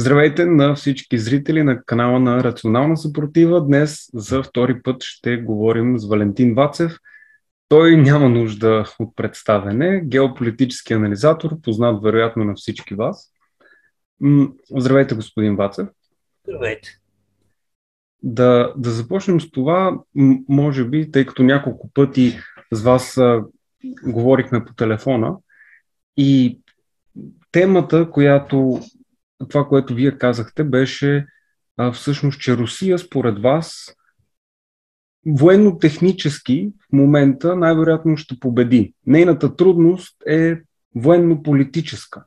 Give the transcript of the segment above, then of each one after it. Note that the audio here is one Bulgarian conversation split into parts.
Здравейте на всички зрители на канала на Рационална съпротива. Днес за втори път ще говорим с Валентин Вацев. Той няма нужда от представене. Геополитически анализатор, познат вероятно на всички вас. Здравейте, господин Вацев. Здравейте. Да, да започнем с това, може би, тъй като няколко пъти с вас а, говорихме по телефона и темата, която това, което вие казахте, беше а, всъщност, че Русия, според вас, военно-технически в момента най-вероятно ще победи. Нейната трудност е военно-политическа.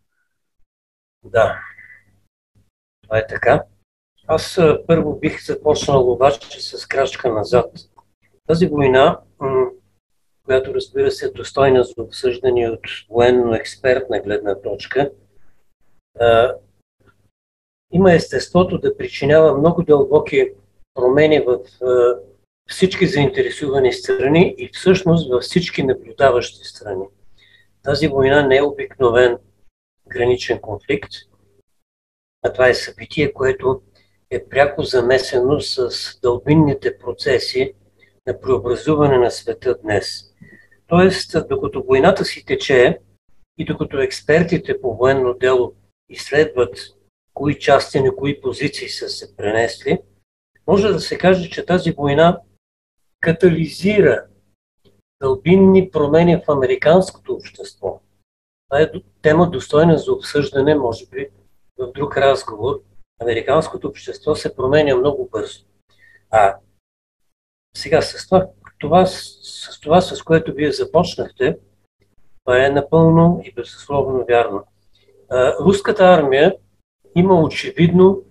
Да, това е така. Аз първо бих започнал обаче с крачка назад. Тази война, която разбира се е достойна за обсъждане от военно-експертна гледна точка, има естеството да причинява много дълбоки промени в всички заинтересувани страни и всъщност във всички наблюдаващи страни. Тази война не е обикновен граничен конфликт, а това е събитие, което е пряко замесено с дълбинните процеси на преобразуване на света днес. Тоест, докато войната си тече и докато експертите по военно дело изследват кои части на кои позиции са се пренесли, може да се каже, че тази война катализира дълбинни промени в американското общество. Това е тема достойна за обсъждане, може би, в друг разговор. Американското общество се променя много бързо. А сега с това, това, с това, с което вие започнахте, това е напълно и безусловно вярно. Руската армия има очевидно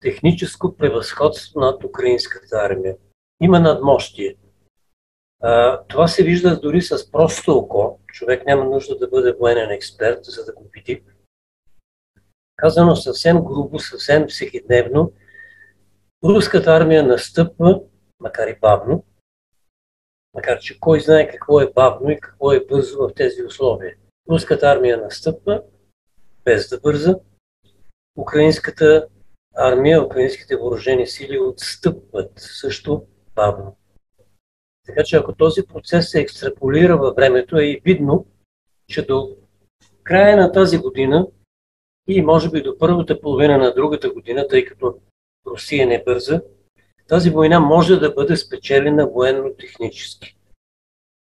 техническо превъзходство над украинската армия. Има надмощие. Това се вижда дори с просто око. Човек няма нужда да бъде военен експерт, за да го види. Казано съвсем грубо, съвсем всекидневно, руската армия настъпва, макар и бавно, макар че кой знае какво е бавно и какво е бързо в тези условия. Руската армия настъпва без да бърза, украинската армия, украинските въоръжени сили отстъпват също бавно. Така че ако този процес се екстраполира във времето, е и видно, че до края на тази година и може би до първата половина на другата година, тъй като Русия не бърза, тази война може да бъде спечелена военно-технически.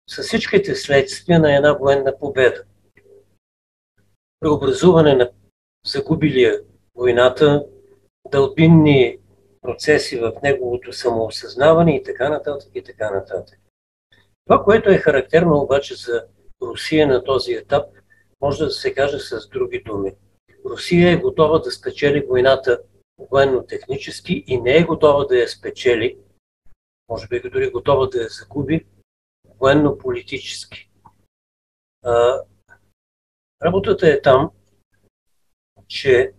С всичките следствия на една военна победа. Преобразуване на загубилия войната, дълбинни процеси в неговото самоосъзнаване и така нататък и така нататък. Това, което е характерно обаче за Русия на този етап, може да се каже с други думи. Русия е готова да спечели войната военно-технически и не е готова да я спечели, може би дори готова да я загуби, военно-политически. Работата е там, че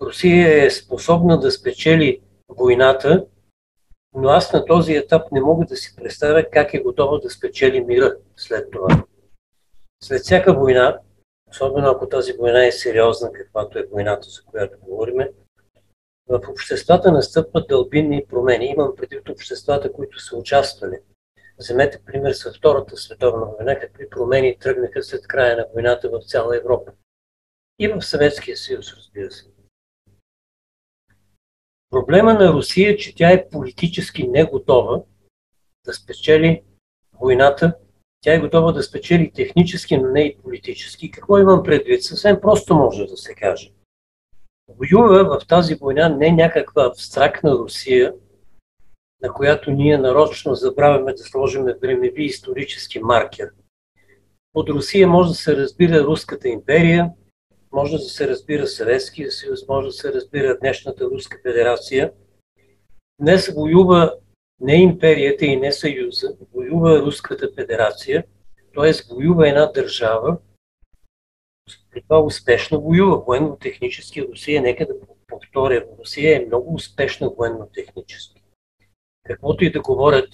Русия е способна да спечели войната, но аз на този етап не мога да си представя как е готова да спечели мира след това. След всяка война, особено ако тази война е сериозна, каквато е войната, за която говорим, в обществата настъпват дълбинни промени. Имам предвид обществата, които са участвали. Вземете пример с Втората световна война, какви промени тръгнаха след края на войната в цяла Европа. И в Съветския съюз, разбира се. Проблема на Русия е, че тя е политически не готова да спечели войната. Тя е готова да спечели технически, но не и политически. Какво имам предвид? Съвсем просто може да се каже. Воюва в тази война не някаква абстрактна Русия, на която ние нарочно забравяме да сложим времеви исторически маркер. От Русия може да се разбира Руската империя, може да се разбира Съветския съюз, може да се разбира днешната Руска федерация. Днес воюва не империята и не съюза, воюва Руската федерация, т.е. воюва една държава, при това успешно воюва военно-технически. Русия, нека да повторя, Русия е много успешна военно-технически. Каквото и да говорят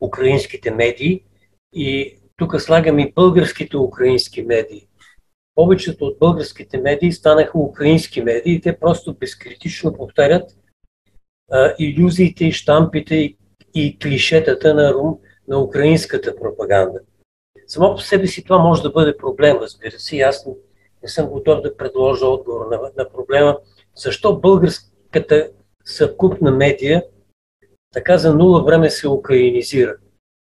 украинските медии, и тук слагам и българските украински медии, повечето от българските медии станаха украински медии. Те просто безкритично повтарят а, иллюзиите штампите и, и клишетата на, рум, на украинската пропаганда. Само по себе си това може да бъде проблем, разбира се. Аз не съм готов да предложа отговор на, на проблема. Защо българската съвкупна медия така за нула време се украинизира?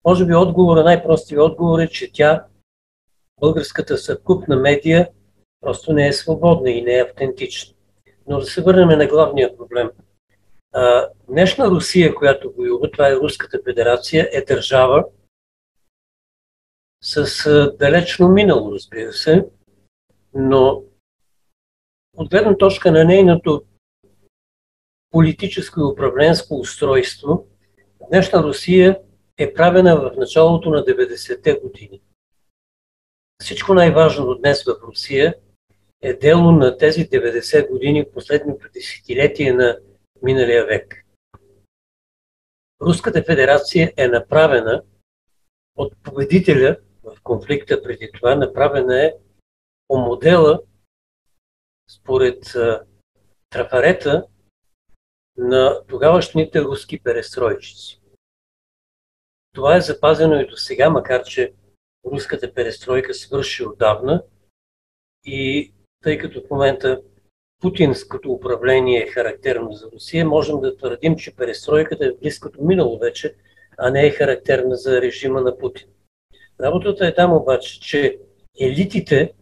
Може би отговора, най-простият отговор е, че тя, българската съвкупна медия, просто не е свободна и не е автентична. Но да се върнем на главния проблем. Днешна Русия, която воюва, това е Руската федерация, е държава с далечно минало, разбира се, но от гледна точка на нейното политическо и управленско устройство, днешна Русия е правена в началото на 90-те години. Всичко най-важно днес в Русия е дело на тези 90 години, последното десетилетие на миналия век. Руската федерация е направена от победителя в конфликта преди това, направена е по модела според трафарета на тогавашните руски перестройчици. Това е запазено и до сега, макар че руската перестройка свърши отдавна и тъй като в момента путинското управление е характерно за Русия, можем да твърдим, че перестройката е в близкото минало вече, а не е характерна за режима на Путин. Работата е там обаче, че елитите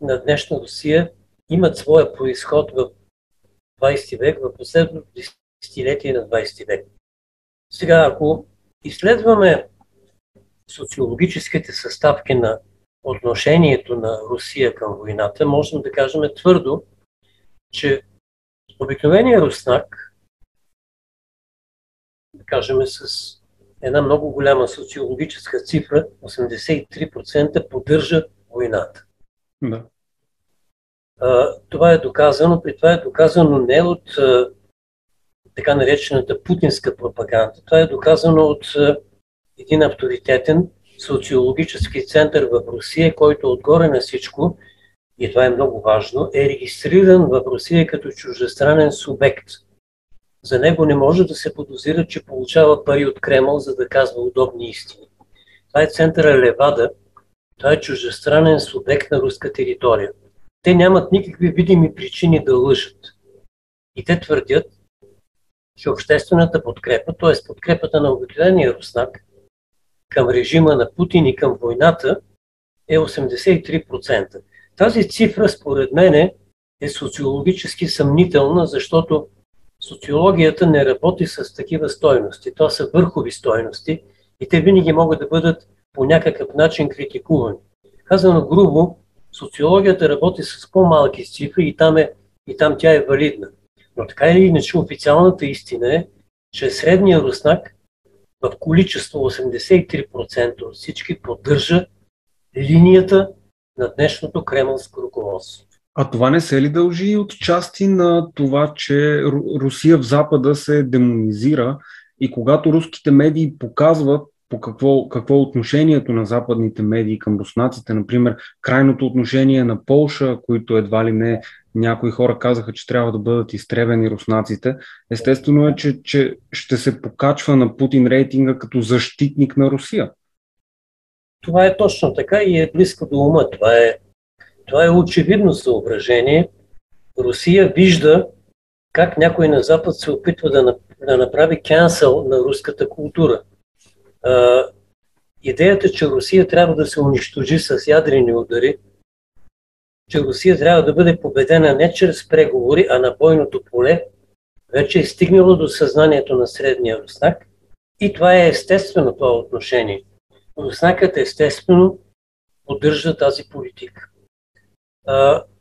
на днешна Русия имат своя происход в 20 век, в последното десетилетие на 20 век. Сега, ако изследваме социологическите съставки на отношението на Русия към войната, можем да кажем твърдо, че обикновения руснак, да кажем с една много голяма социологическа цифра, 83% поддържа войната. Да. Това е доказано, при това е доказано не от така наречената путинска пропаганда. Това е доказано от един авторитетен социологически център в Русия, който отгоре на всичко, и това е много важно, е регистриран в Русия като чуждестранен субект. За него не може да се подозира, че получава пари от Кремъл, за да казва удобни истини. Това е центъра Левада, това е чуждестранен субект на руска територия. Те нямат никакви видими причини да лъжат. И те твърдят, че обществената подкрепа, т.е. подкрепата на обикновения руснак към режима на Путин и към войната е 83%. Тази цифра, според мен, е социологически съмнителна, защото социологията не работи с такива стойности. Това са върхови стойности и те винаги могат да бъдат по някакъв начин критикувани. Казано грубо, социологията работи с по-малки цифри и там, е, и там тя е валидна. Но така или иначе официалната истина е, че средния руснак в количество 83% от всички поддържа линията на днешното кремълско ръководство. А това не се ли дължи от части на това, че Русия в Запада се демонизира и когато руските медии показват по какво, какво е отношението на западните медии към руснаците, например, крайното отношение на Полша, които едва ли не някои хора казаха, че трябва да бъдат изтребени руснаците. Естествено е, че, че ще се покачва на Путин рейтинга като защитник на Русия. Това е точно така и е близко до ума. Това е, това е очевидно съображение. Русия вижда как някой на Запад се опитва да, да направи кенсъл на руската култура. Идеята, че Русия трябва да се унищожи с ядрени удари, че Русия трябва да бъде победена не чрез преговори, а на бойното поле, вече е стигнало до съзнанието на средния руснак. И това е естествено това отношение. Руснакът естествено поддържа тази политика.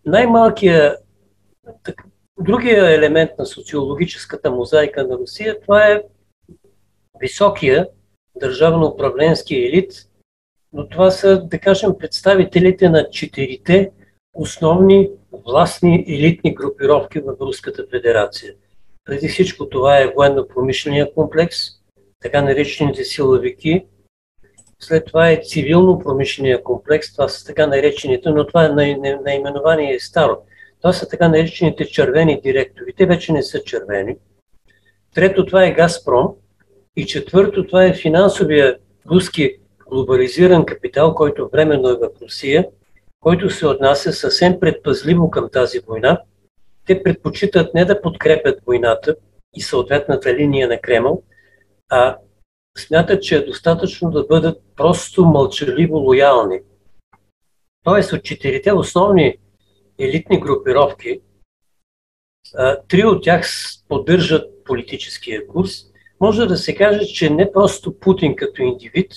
най-малкият, другия елемент на социологическата мозайка на Русия, това е високия държавно-управленски елит, но това са, да кажем, представителите на четирите основни властни елитни групировки в Руската федерация. Преди всичко това е военно-промишления комплекс, така наречените силовики, след това е цивилно-промишления комплекс, това са така наречените, но това наименование е старо. Това са така наречените червени директори. Те вече не са червени. Трето, това е Газпром. И четвърто, това е финансовия руски глобализиран капитал, който временно е в Русия, който се отнася съвсем предпазливо към тази война. Те предпочитат не да подкрепят войната и съответната линия на Кремъл, а смятат, че е достатъчно да бъдат просто мълчаливо лоялни. Тоест от четирите основни елитни групировки, три от тях поддържат политическия курс. Може да се каже, че не просто Путин като индивид,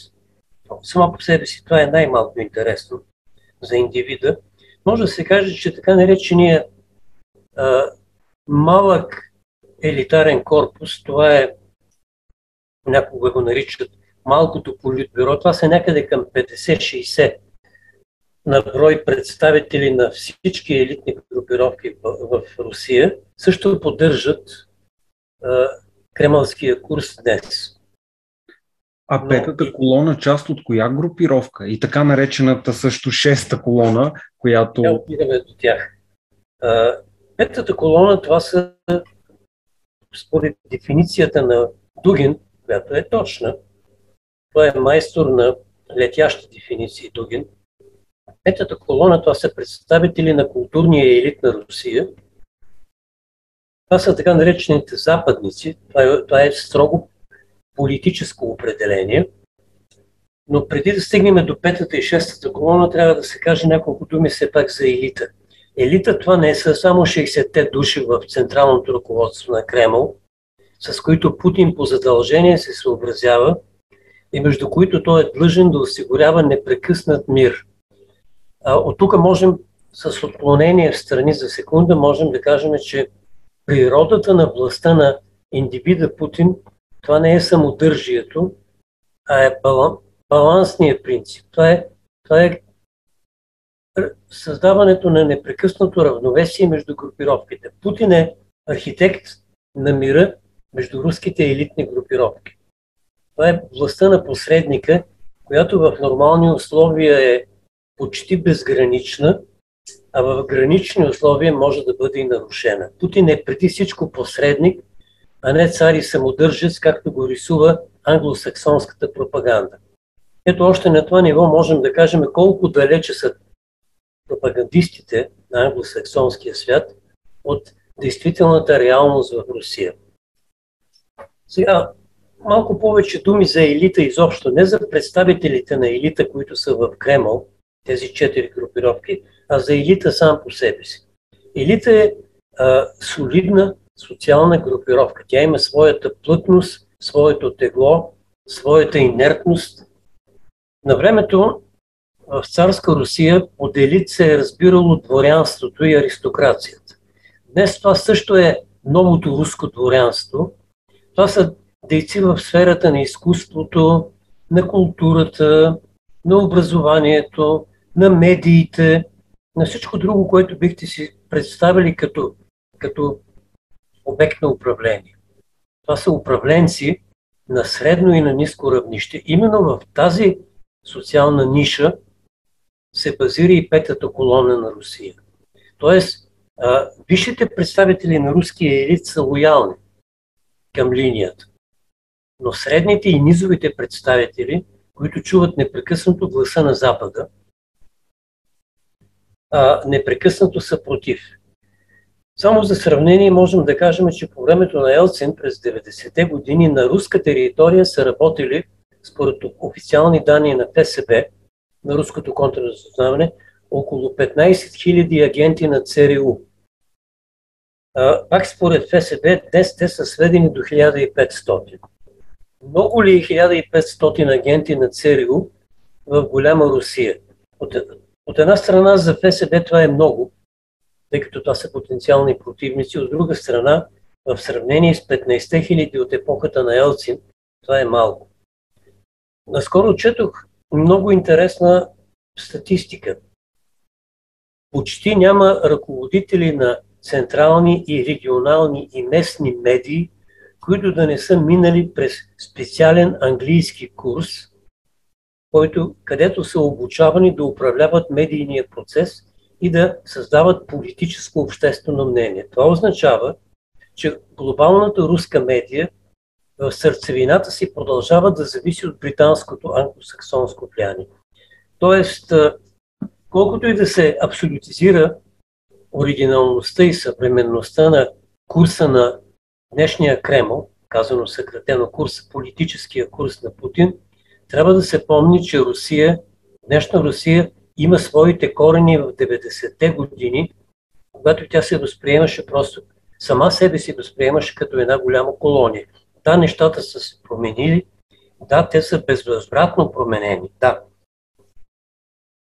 само по себе си това е най-малко интересно за индивида, може да се каже, че така наречения а, малък елитарен корпус, това е някога го наричат малкото политбюро, това са някъде към 50-60 на брой представители на всички елитни групировки в, в Русия, също поддържат а, кремълския курс днес. А петата колона част от коя групировка? И така наречената също шеста колона, която... Я опираме до тях. А, петата колона, това са според дефиницията на Дугин, която е точна. Това е майстор на летящи дефиниции Дугин. Петата колона, това са представители на културния елит на Русия. Това са така наречените западници. Това е, това е строго политическо определение. Но преди да стигнем до петата и шестата колона, трябва да се каже няколко думи все пак за елита. Елита това не са само 60-те души в централното ръководство на Кремъл, с които Путин по задължение се съобразява и между които той е длъжен да осигурява непрекъснат мир. От тук можем с отклонение в страни за секунда, можем да кажем, че природата на властта на индивида Путин, това не е самодържието, а е балансният принцип. Това е, това е създаването на непрекъснато равновесие между групировките. Путин е архитект на мира между руските елитни групировки. Това е властта на посредника, която в нормални условия е почти безгранична, а в гранични условия може да бъде и нарушена. Путин е преди всичко посредник, а не цар и самодържец, както го рисува англосаксонската пропаганда. Ето още на това ниво можем да кажем колко далече са пропагандистите на англосаксонския свят от действителната реалност в Русия. Сега, малко повече думи за елита изобщо, не за представителите на елита, които са в Кремъл, тези четири групировки, а за елита сам по себе си. Елита е а, солидна социална групировка. Тя има своята плътност, своето тегло, своята инертност. На времето в царска Русия под елит се е разбирало дворянството и аристокрацията. Днес това също е новото руско дворянство. Това са дейци в сферата на изкуството, на културата, на образованието, на медиите, на всичко друго, което бихте си представили като, като обект на управление. Това са управленци на средно и на ниско равнище. Именно в тази социална ниша се базира и петата колона на Русия. Тоест, висшите представители на руския елит са лоялни към линията. Но средните и низовите представители, които чуват непрекъснато гласа на Запада, непрекъснато са против. Само за сравнение можем да кажем, че по времето на Елцин през 90-те години на руска територия са работили, според официални данни на ФСБ, на руското контрразузнаване, около 15 000 агенти на ЦРУ. А, пак според ФСБ, днес те са сведени до 1500. Много ли е 1500 агенти на ЦРУ в голяма Русия? От, от една страна за ФСБ това е много, тъй като това са потенциални противници. От друга страна, в сравнение с 15 000 от епохата на Елцин, това е малко. Наскоро четох много интересна статистика. Почти няма ръководители на централни и регионални и местни медии, които да не са минали през специален английски курс, който, където са обучавани да управляват медийния процес и да създават политическо обществено мнение. Това означава, че глобалната руска медия в сърцевината си продължава да зависи от британското англосаксонско влияние. Тоест, колкото и да се абсолютизира оригиналността и съвременността на курса на днешния Кремл, казано съкратено курс, политическия курс на Путин, трябва да се помни, че Русия, днешна Русия, има своите корени в 90-те години, когато тя се възприемаше просто, сама себе си възприемаше като една голяма колония. Да, нещата са се променили, да, те са безвъзвратно променени, да.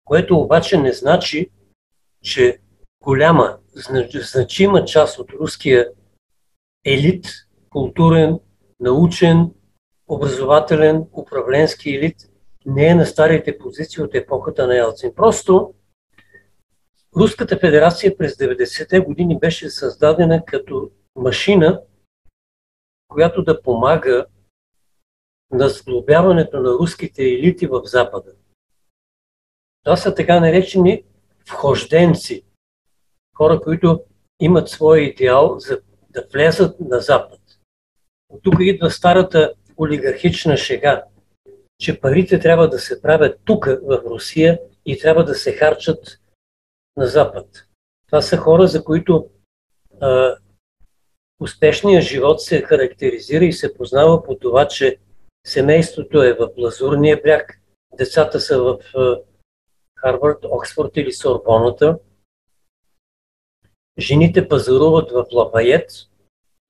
Което обаче не значи, че голяма, значима част от руския елит, културен, научен, образователен, управленски елит, не е на старите позиции от епохата на Елцин. Просто Руската федерация през 90-те години беше създадена като машина, която да помага на сглобяването на руските елити в Запада. Това са така наречени вхожденци, хора, които имат своя идеал за да влезат на Запад. От тук идва старата олигархична шега, че парите трябва да се правят тук, в Русия, и трябва да се харчат на Запад. Това са хора, за които а, успешният живот се характеризира и се познава по това, че семейството е в Лазурния бряг, децата са в Харвард, Оксфорд или Сорбоната, жените пазаруват в Лафайет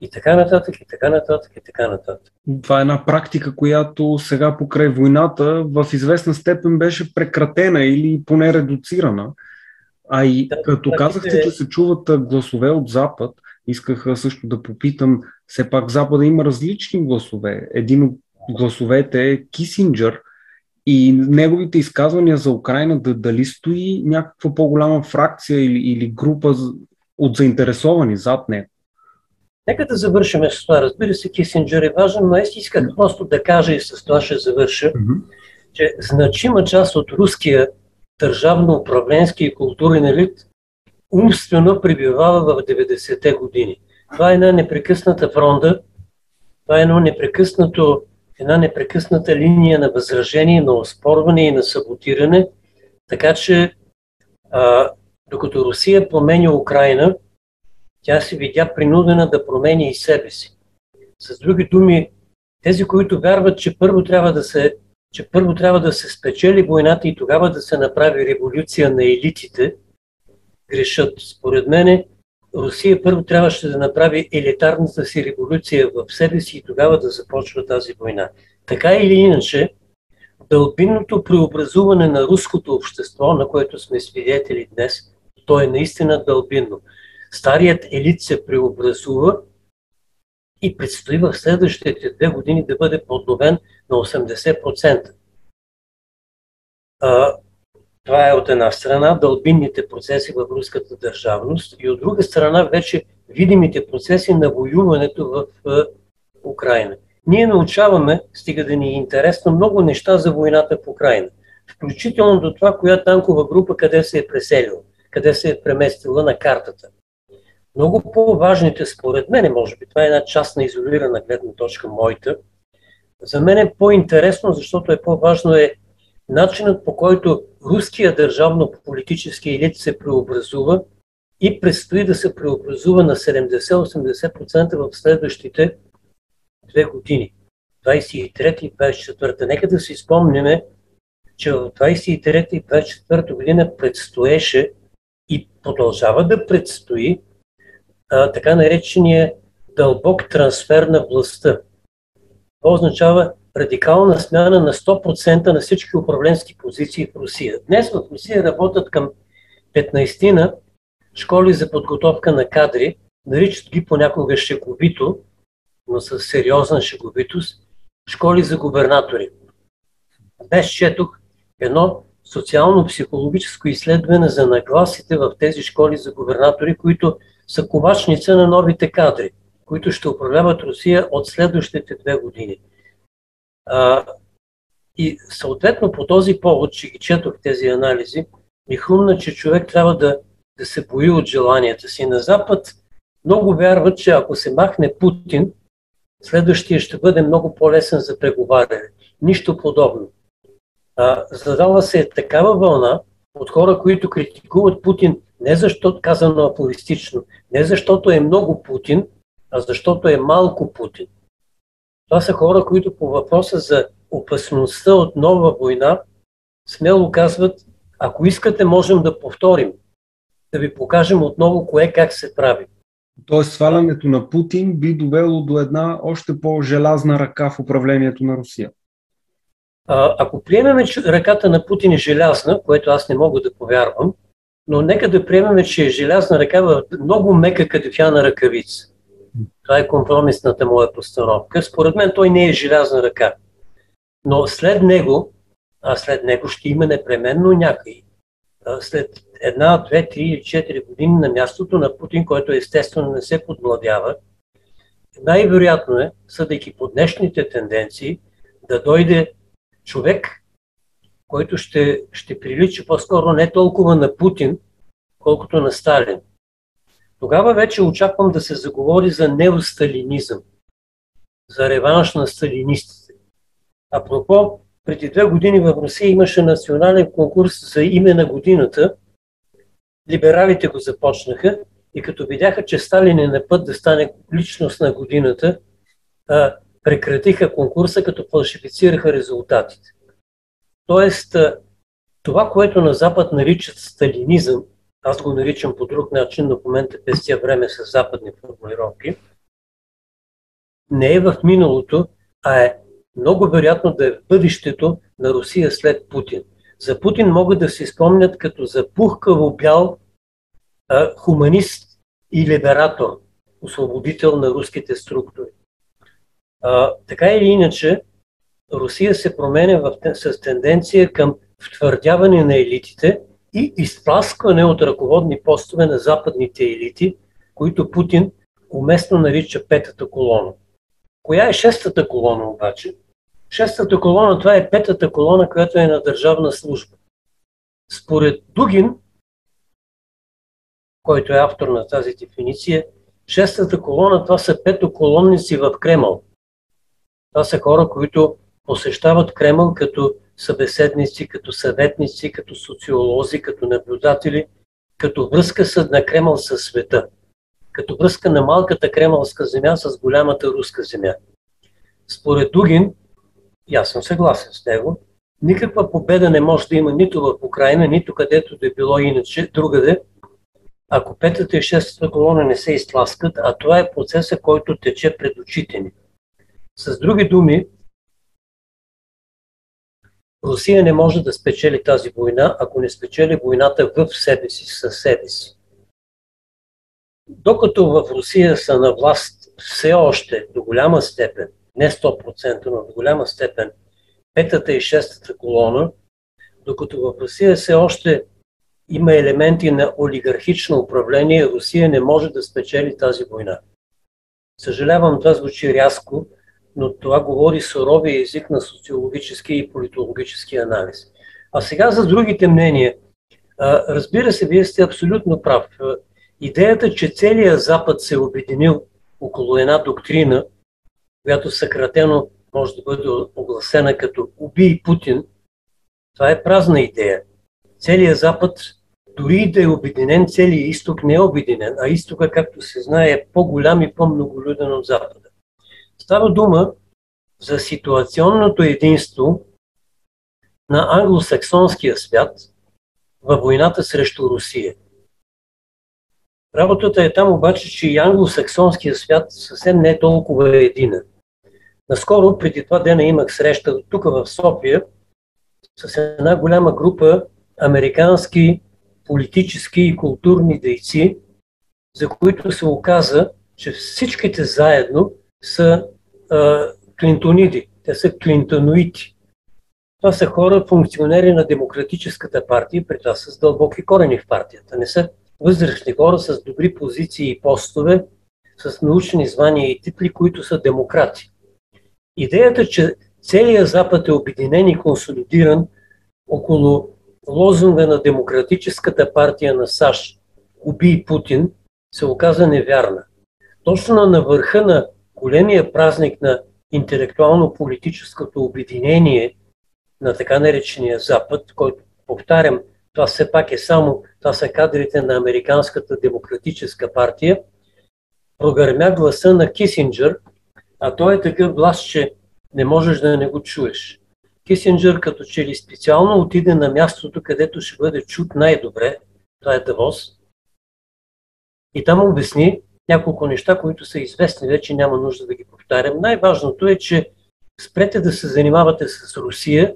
и така нататък, и така нататък, и така нататък. Това е една практика, която сега покрай войната в известна степен беше прекратена или поне редуцирана. А и да, като да, казахте, е... че се чуват гласове от Запад, исках също да попитам, все пак Запада има различни гласове. Един от гласовете е Кисинджър и неговите изказвания за Украина дали стои някаква по-голяма фракция или, или група от заинтересовани зад него. Нека да завършим с това. Разбира се, Кисинджер е важен, но аз исках просто да кажа и с това ще завърша, mm-hmm. че значима част от руския държавно-управленски и културен елит умствено прибивава в 90-те години. Това е една непрекъсната фронда, това е едно непрекъснато, една непрекъсната линия на възражение, на оспорване и на саботиране, така че а, докато Русия промени Украина, тя се видя принудена да промени и себе си. С други думи, тези, които вярват, че първо трябва да се, че първо трябва да се спечели войната и тогава да се направи революция на елитите, грешат. Според мене, Русия първо трябваше да направи елитарната си революция в себе си и тогава да започва тази война. Така или иначе, дълбинното преобразуване на руското общество, на което сме свидетели днес, то е наистина дълбинно. Старият елит се преобразува и предстои в следващите две години да бъде подновен на 80%. А, това е от една страна дълбинните процеси в руската държавност и от друга страна вече видимите процеси на воюването в, в Украина. Ние научаваме, стига да ни е интересно, много неща за войната в Украина. Включително до това, коя танкова група къде се е преселила, къде се е преместила на картата. Много по-важните, според мен, може би, това е една частна изолирана гледна точка моята, за мен е по-интересно, защото е по-важно е начинът по който руския държавно-политически елит се преобразува и предстои да се преобразува на 70-80% в следващите две години. 23 и 24. Нека да си спомним, че в 23 и 24 година предстоеше и продължава да предстои така наречения дълбок трансфер на властта. Това означава радикална смяна на 100% на всички управленски позиции в Русия. Днес в Русия работят към 15 школи за подготовка на кадри, наричат ги понякога шеговито, но с сериозна шеговитост, школи за губернатори. Днес четох едно социално-психологическо изследване за нагласите в тези школи за губернатори, които са ковачница на новите кадри, които ще управляват Русия от следващите две години. А, И съответно по този повод, че ги четох тези анализи, ми хрумна, че човек трябва да, да се бои от желанията си. На Запад много вярват, че ако се махне Путин, следващия ще бъде много по-лесен за преговаряне. Нищо подобно. А, задава се такава вълна от хора, които критикуват Путин не защото, казано аполистично, не защото е много Путин, а защото е малко Путин. Това са хора, които по въпроса за опасността от нова война смело казват, ако искате, можем да повторим, да ви покажем отново кое как се прави. Тоест свалянето на Путин би довело до една още по-желязна ръка в управлението на Русия. А, ако приемеме, че ръката на Путин е желязна, което аз не мога да повярвам, но нека да приемем, че желязна ръка в много мека кадефяна ръкавица. Това е компромисната моя постановка. Според мен той не е желязна ръка. Но след него, а след него ще има непременно някой. След една, две, три или четири години на мястото на Путин, който естествено не се подмладява, най-вероятно е, съдейки по днешните тенденции, да дойде човек, който ще, ще прилича по-скоро не толкова на Путин, колкото на Сталин. Тогава вече очаквам да се заговори за неосталинизъм, за реванш на сталинистите. Апропо, преди две години в Русия имаше национален конкурс за име на годината. Либералите го започнаха и като видяха, че Сталин е на път да стане личност на годината, прекратиха конкурса, като фалшифицираха резултатите. Тоест, това, което на Запад наричат сталинизъм, аз го наричам по друг начин, но в момента пестия време с западни формулировки, не е в миналото, а е много вероятно да е в бъдещето на Русия след Путин. За Путин могат да се спомнят като за пухкаво бял а, хуманист и либератор, освободител на руските структури. А, така или иначе, Русия се променя в, с тенденция към втвърдяване на елитите и изпласкване от ръководни постове на западните елити, които Путин уместно нарича петата колона. Коя е шестата колона обаче? Шестата колона, това е петата колона, която е на държавна служба. Според Дугин, който е автор на тази дефиниция, шестата колона, това са петоколонници в Кремъл. Това са хора, които посещават Кремъл като събеседници, като съветници, като социолози, като наблюдатели, като връзка на Кремъл със света, като връзка на малката кремълска земя с голямата руска земя. Според Дугин, и аз съм съгласен с него, никаква победа не може да има нито в Украина, нито където да е било иначе, другаде, ако петата и шестата колона не се изтласкат, а това е процеса, който тече пред очите ни. С други думи, Русия не може да спечели тази война, ако не спечели войната в себе си, със себе си. Докато в Русия са на власт все още до голяма степен, не 100%, но до голяма степен, петата и шестата колона, докато в Русия все още има елементи на олигархично управление, Русия не може да спечели тази война. Съжалявам, това звучи рязко, но това говори суровия език на социологически и политологически анализ. А сега за другите мнения. Разбира се, вие сте абсолютно прав. Идеята, че целият Запад се е обединил около една доктрина, която съкратено може да бъде огласена като убий Путин, това е празна идея. Целият Запад, дори да е обединен, целият изток не е обединен, а изтока, както се знае, е по-голям и по-многолюден от Запада. Става дума за ситуационното единство на англосаксонския свят във войната срещу Русия. Работата е там обаче, че и англосаксонския свят съвсем не е толкова единен. Наскоро, преди това дена имах среща тук в София с една голяма група американски политически и културни дейци, за които се оказа, че всичките заедно са клинтониди, те са клинтоноити. Това са хора, функционери на Демократическата партия, при това с дълбоки корени в партията. Не са възрастни хора с добри позиции и постове, с научни звания и титли, които са демократи. Идеята, че целият Запад е обединен и консолидиран около лозунга на Демократическата партия на САЩ «Убий Путин» се оказа невярна. Точно на върха на големия празник на интелектуално-политическото обединение на така наречения Запад, който, повтарям, това все пак е само, това са кадрите на Американската демократическа партия, прогърмя гласа на Кисинджър, а той е такъв глас, че не можеш да не го чуеш. Кисинджър като че ли специално отиде на мястото, където ще бъде чут най-добре, това е Давос, и там обясни няколко неща, които са известни, вече няма нужда да ги повтарям. Най-важното е, че спрете да се занимавате с Русия,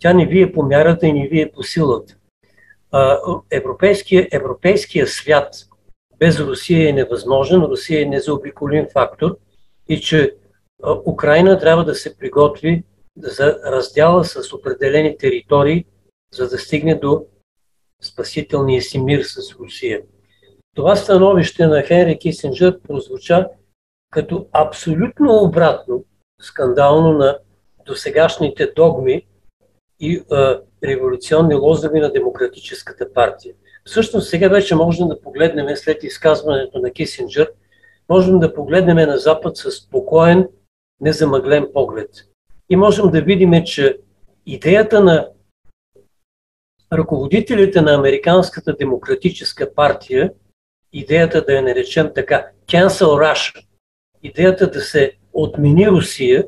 тя не ви е по мярата и не ви е по силата. Европейския, европейския свят без Русия е невъзможен, Русия е незаобиколим фактор и че Украина трябва да се приготви за раздяла с определени територии, за да стигне до спасителния си мир с Русия. Това становище на Хенри Кисинджър прозвуча като абсолютно обратно, скандално на досегашните догми и а, революционни лозови на Демократическата партия. Всъщност сега вече можем да погледнем след изказването на Кисинджър, можем да погледнем на Запад с спокоен, незамъглен поглед. И можем да видим, че идеята на ръководителите на Американската демократическа партия, идеята да я наречем така, cancel Russia, идеята да се отмени Русия,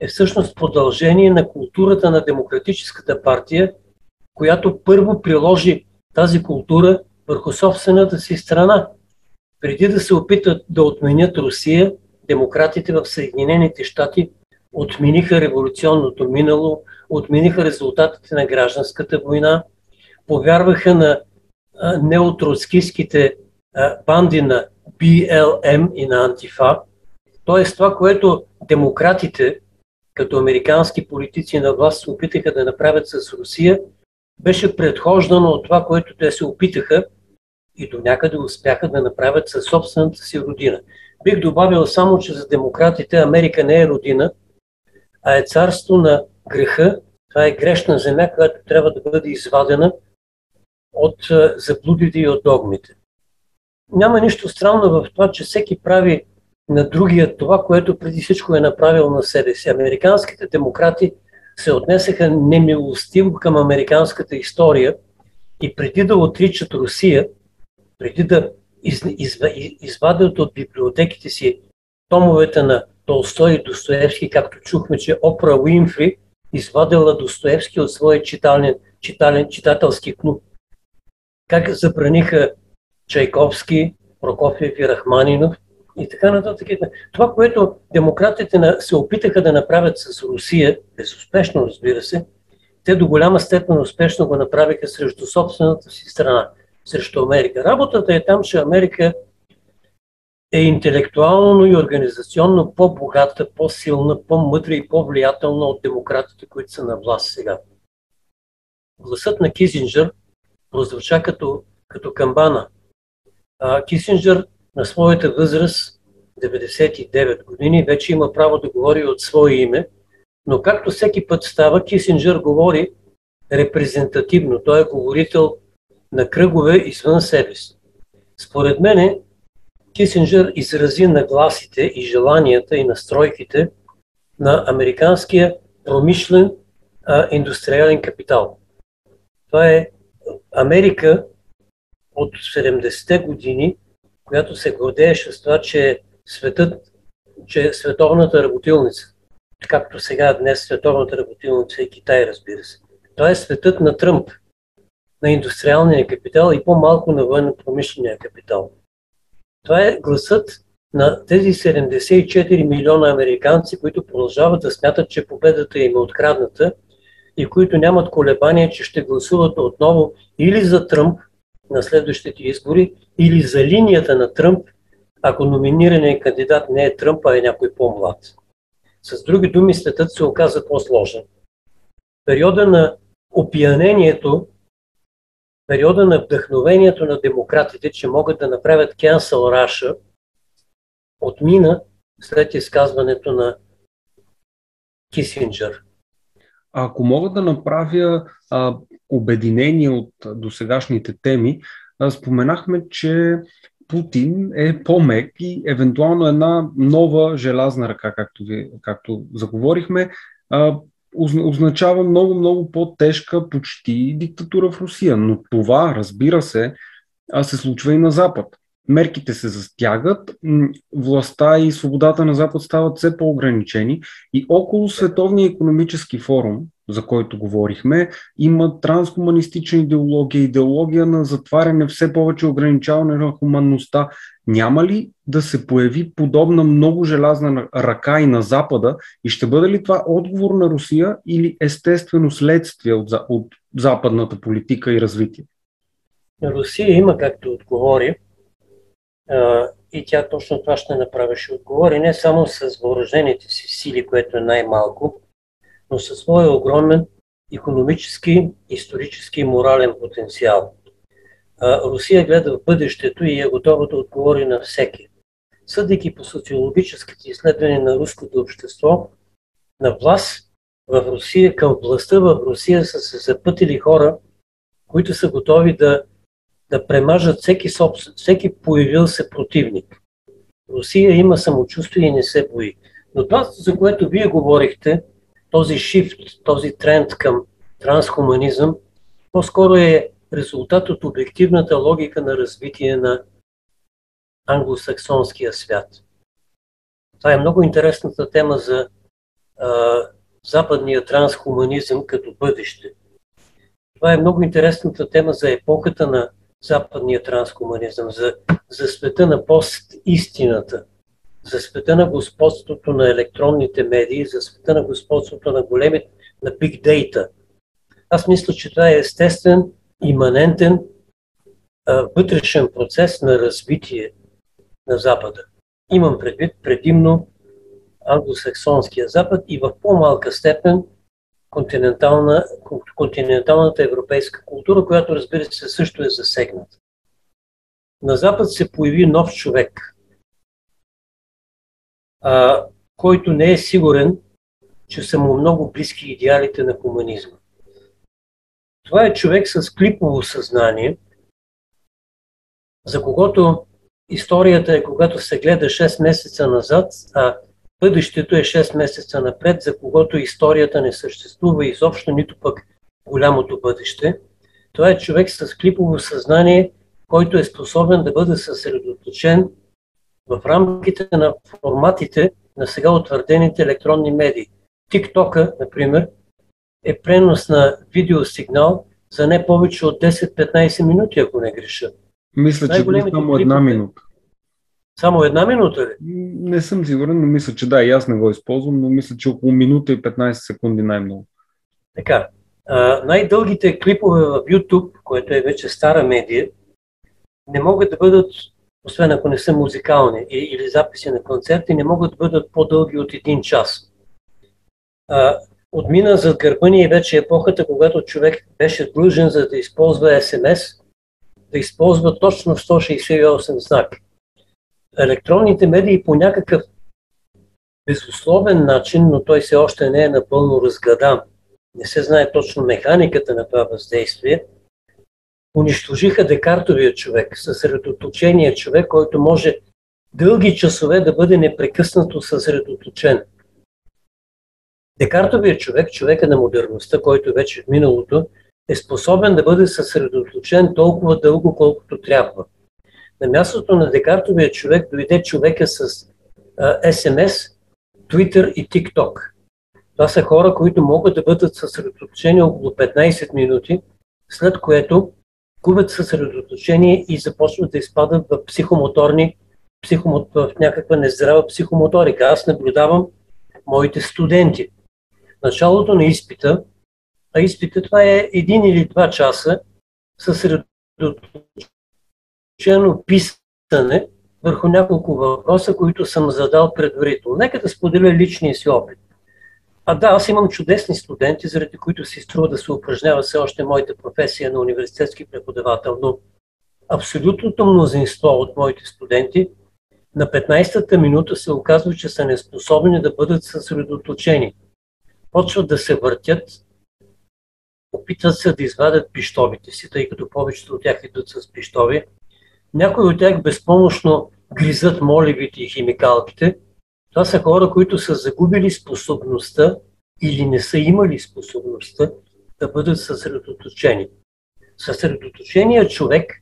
е всъщност продължение на културата на Демократическата партия, която първо приложи тази култура върху собствената си страна. Преди да се опитат да отменят Русия, демократите в Съединените щати отмениха революционното минало, отмениха резултатите на гражданската война, повярваха на неотроцкийските банди на BLM и на Антифа. Тоест това, което демократите, като американски политици на власт, се опитаха да направят с Русия, беше предхождано от това, което те се опитаха и до някъде успяха да направят със собствената си родина. Бих добавил само, че за демократите Америка не е родина, а е царство на греха. Това е грешна земя, която трябва да бъде извадена от заблудите и от догмите. Няма нищо странно в това, че всеки прави на другия това, което преди всичко е направил на себе си. Американските демократи се отнесеха немилостиво към американската история и преди да отричат Русия, преди да из, из, извадят от библиотеките си томовете на Толстой и Достоевски, както чухме, че Опра Уинфри извадила Достоевски от своя читален, читален, читателски клуб. Как забраниха Чайковски, Прокофиев и Рахманинов и така нататък. Това, което демократите се опитаха да направят с Русия, безуспешно разбира се, те до голяма степен успешно го направиха срещу собствената си страна, срещу Америка. Работата е там, че Америка е интелектуално и организационно по-богата, по-силна, по-мъдра и по-влиятелна от демократите, които са на власт сега. Гласът на Кизинджър прозвуча като, като камбана. А, Кисинджър на своята възраст, 99 години, вече има право да говори от свое име, но както всеки път става, Кисинджър говори репрезентативно. Той е говорител на кръгове извън себе си. Според мене, Кисинджър изрази нагласите и желанията и настройките на американския промишлен а, индустриален капитал. Това е Америка от 70-те години, която се гордееше с това, че светът, че е световната работилница, както сега днес световната работилница е Китай, разбира се. Това е светът на Тръмп, на индустриалния капитал и по-малко на военно-промишления капитал. Това е гласът на тези 74 милиона американци, които продължават да смятат, че победата им е открадната и които нямат колебания, че ще гласуват отново или за Тръмп, на следващите избори или за линията на Тръмп, ако номинираният кандидат не е Тръмп, а е някой по-млад. С други думи, светът се оказа по-сложен. Периода на опиянението, периода на вдъхновението на демократите, че могат да направят cancel Раша, отмина след изказването на Кисинджер. Ако мога да направя а, обединение от досегашните теми, споменахме, че Путин е по-мек и евентуално една нова желязна ръка, както, ви, както заговорихме, означава много, много по-тежка, почти диктатура в Русия. Но това, разбира се, се случва и на Запад. Мерките се застягат, властта и свободата на Запад стават все по-ограничени и около Световния економически форум, за който говорихме, има трансхуманистична идеология, идеология на затваряне, все повече ограничаване на хуманността. Няма ли да се появи подобна много желязна ръка и на Запада и ще бъде ли това отговор на Русия или естествено следствие от, от западната политика и развитие? Русия има както отговори и тя точно това ще направи. Ще отговори не само с въоръжените си сили, което е най-малко, но със своя огромен економически, исторически и морален потенциал. Русия гледа в бъдещето и е готова да отговори на всеки. Съдейки по социологическите изследвания на руското общество, на власт в Русия, към властта в Русия са се запътили хора, които са готови да, да премажат всеки, собствен, всеки появил се противник. Русия има самочувствие и не се бои. Но това, за което вие говорихте, този шифт, този тренд към трансхуманизъм, по-скоро е резултат от обективната логика на развитие на англосаксонския свят. Това е много интересната тема за а, западния трансхуманизъм като бъдеще. Това е много интересната тема за епохата на западния трансхуманизъм, за, за света на пост-истината, за света на господството на електронните медии, за света на господството на големи, на big data. Аз мисля, че това е естествен, иманентен, вътрешен процес на развитие на Запада. Имам предвид предимно англосаксонския Запад и в по-малка степен континентална, континенталната европейска култура, която разбира се също е засегната. На Запад се появи нов човек, а, който не е сигурен, че са му много близки идеалите на хуманизма. Това е човек с клипово съзнание, за когото историята е когато се гледа 6 месеца назад, а бъдещето е 6 месеца напред, за когото историята не съществува изобщо, нито пък голямото бъдеще. Това е човек с клипово съзнание, който е способен да бъде съсредоточен в рамките на форматите на сега утвърдените електронни медии. TikTok, например, е пренос на видеосигнал за не повече от 10-15 минути, ако не греша. Мисля, че е само една минута. Само една минута ли? Не съм сигурен, но мисля, че да, и аз не го използвам, но мисля, че около минута и 15 секунди най-много. Така. А, най-дългите клипове в YouTube, което е вече стара медия, не могат да бъдат, освен ако не са музикални или записи на концерти, не могат да бъдат по-дълги от един час. А, отмина зад гърба ни вече епохата, когато човек беше длъжен за да използва СМС, да използва точно 168 знака електронните медии по някакъв безусловен начин, но той все още не е напълно разгадан, не се знае точно механиката на това въздействие, унищожиха Декартовия човек, съсредоточения човек, който може дълги часове да бъде непрекъснато съсредоточен. Декартовия човек, човека на модерността, който вече в миналото, е способен да бъде съсредоточен толкова дълго, колкото трябва. На мястото на Декартовия човек дойде човека с а, SMS, Twitter и TikTok. Това са хора, които могат да бъдат съсредоточени около 15 минути, след което губят съсредоточение и започват да изпадат в психомоторни, психомот, в някаква нездрава психомоторика. Аз наблюдавам моите студенти. Началото на изпита, а изпита това е един или два часа съсредоточение задълбочено писане върху няколко въпроса, които съм задал предварително. Нека да споделя личния си опит. А да, аз имам чудесни студенти, заради които си струва да се упражнява все още моята професия на университетски преподавател, но абсолютното мнозинство от моите студенти на 15-та минута се оказва, че са неспособни да бъдат съсредоточени. почват да се въртят, опитват се да извадят пищовите си, тъй като повечето от тях идват с пищови. Някои от тях безпомощно гризат моливите и химикалките. Това са хора, които са загубили способността или не са имали способността да бъдат съсредоточени. Съсредоточеният човек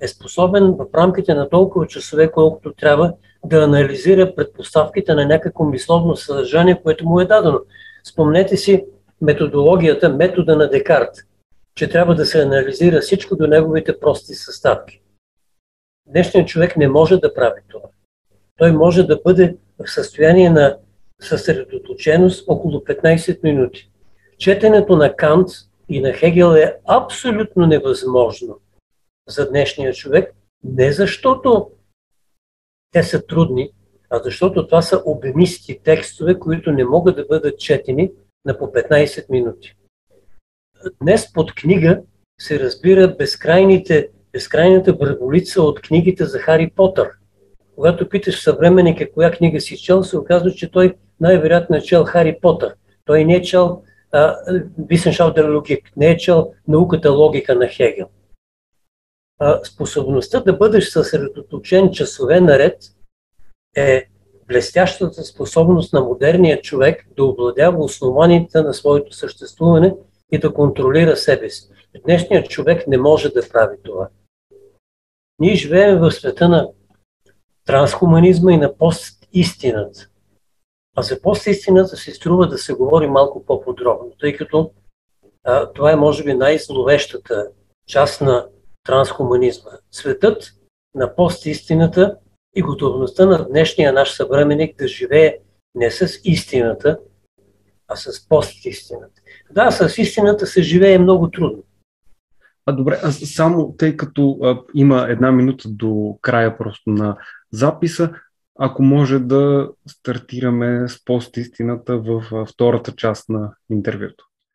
е способен в рамките на толкова часове, колкото трябва да анализира предпоставките на някакво мисловно съдържание, което му е дадено. Спомнете си методологията, метода на Декарт, че трябва да се анализира всичко до неговите прости съставки. Днешният човек не може да прави това. Той може да бъде в състояние на съсредоточеност около 15 минути. Четенето на Кант и на Хегел е абсолютно невъзможно за днешния човек, не защото те са трудни, а защото това са обемисти текстове, които не могат да бъдат четени на по 15 минути. Днес под книга се разбира безкрайните, безкрайната върволица от книгите за Хари Потър. Когато питаш съвременника коя книга си чел, се оказва, че той най-вероятно е чел Хари Потър. Той не е чел Висеншаудер логик, не е чел науката логика на Хегел. А, способността да бъдеш съсредоточен часове наред е блестящата способност на модерния човек да обладява основаните на своето съществуване и да контролира себе си. Днешният човек не може да прави това. Ние живеем в света на трансхуманизма и на постистината. А за постистината се струва да се говори малко по-подробно, тъй като а, това е може би най-зловещата част на трансхуманизма. Светът на постистината и готовността на днешния наш съвременник да живее не с истината, а с постистината. Да, с истината се живее много трудно. А добре, а само тъй като а, има една минута до края просто на записа, ако може да стартираме с постистината в втората част на интервюто.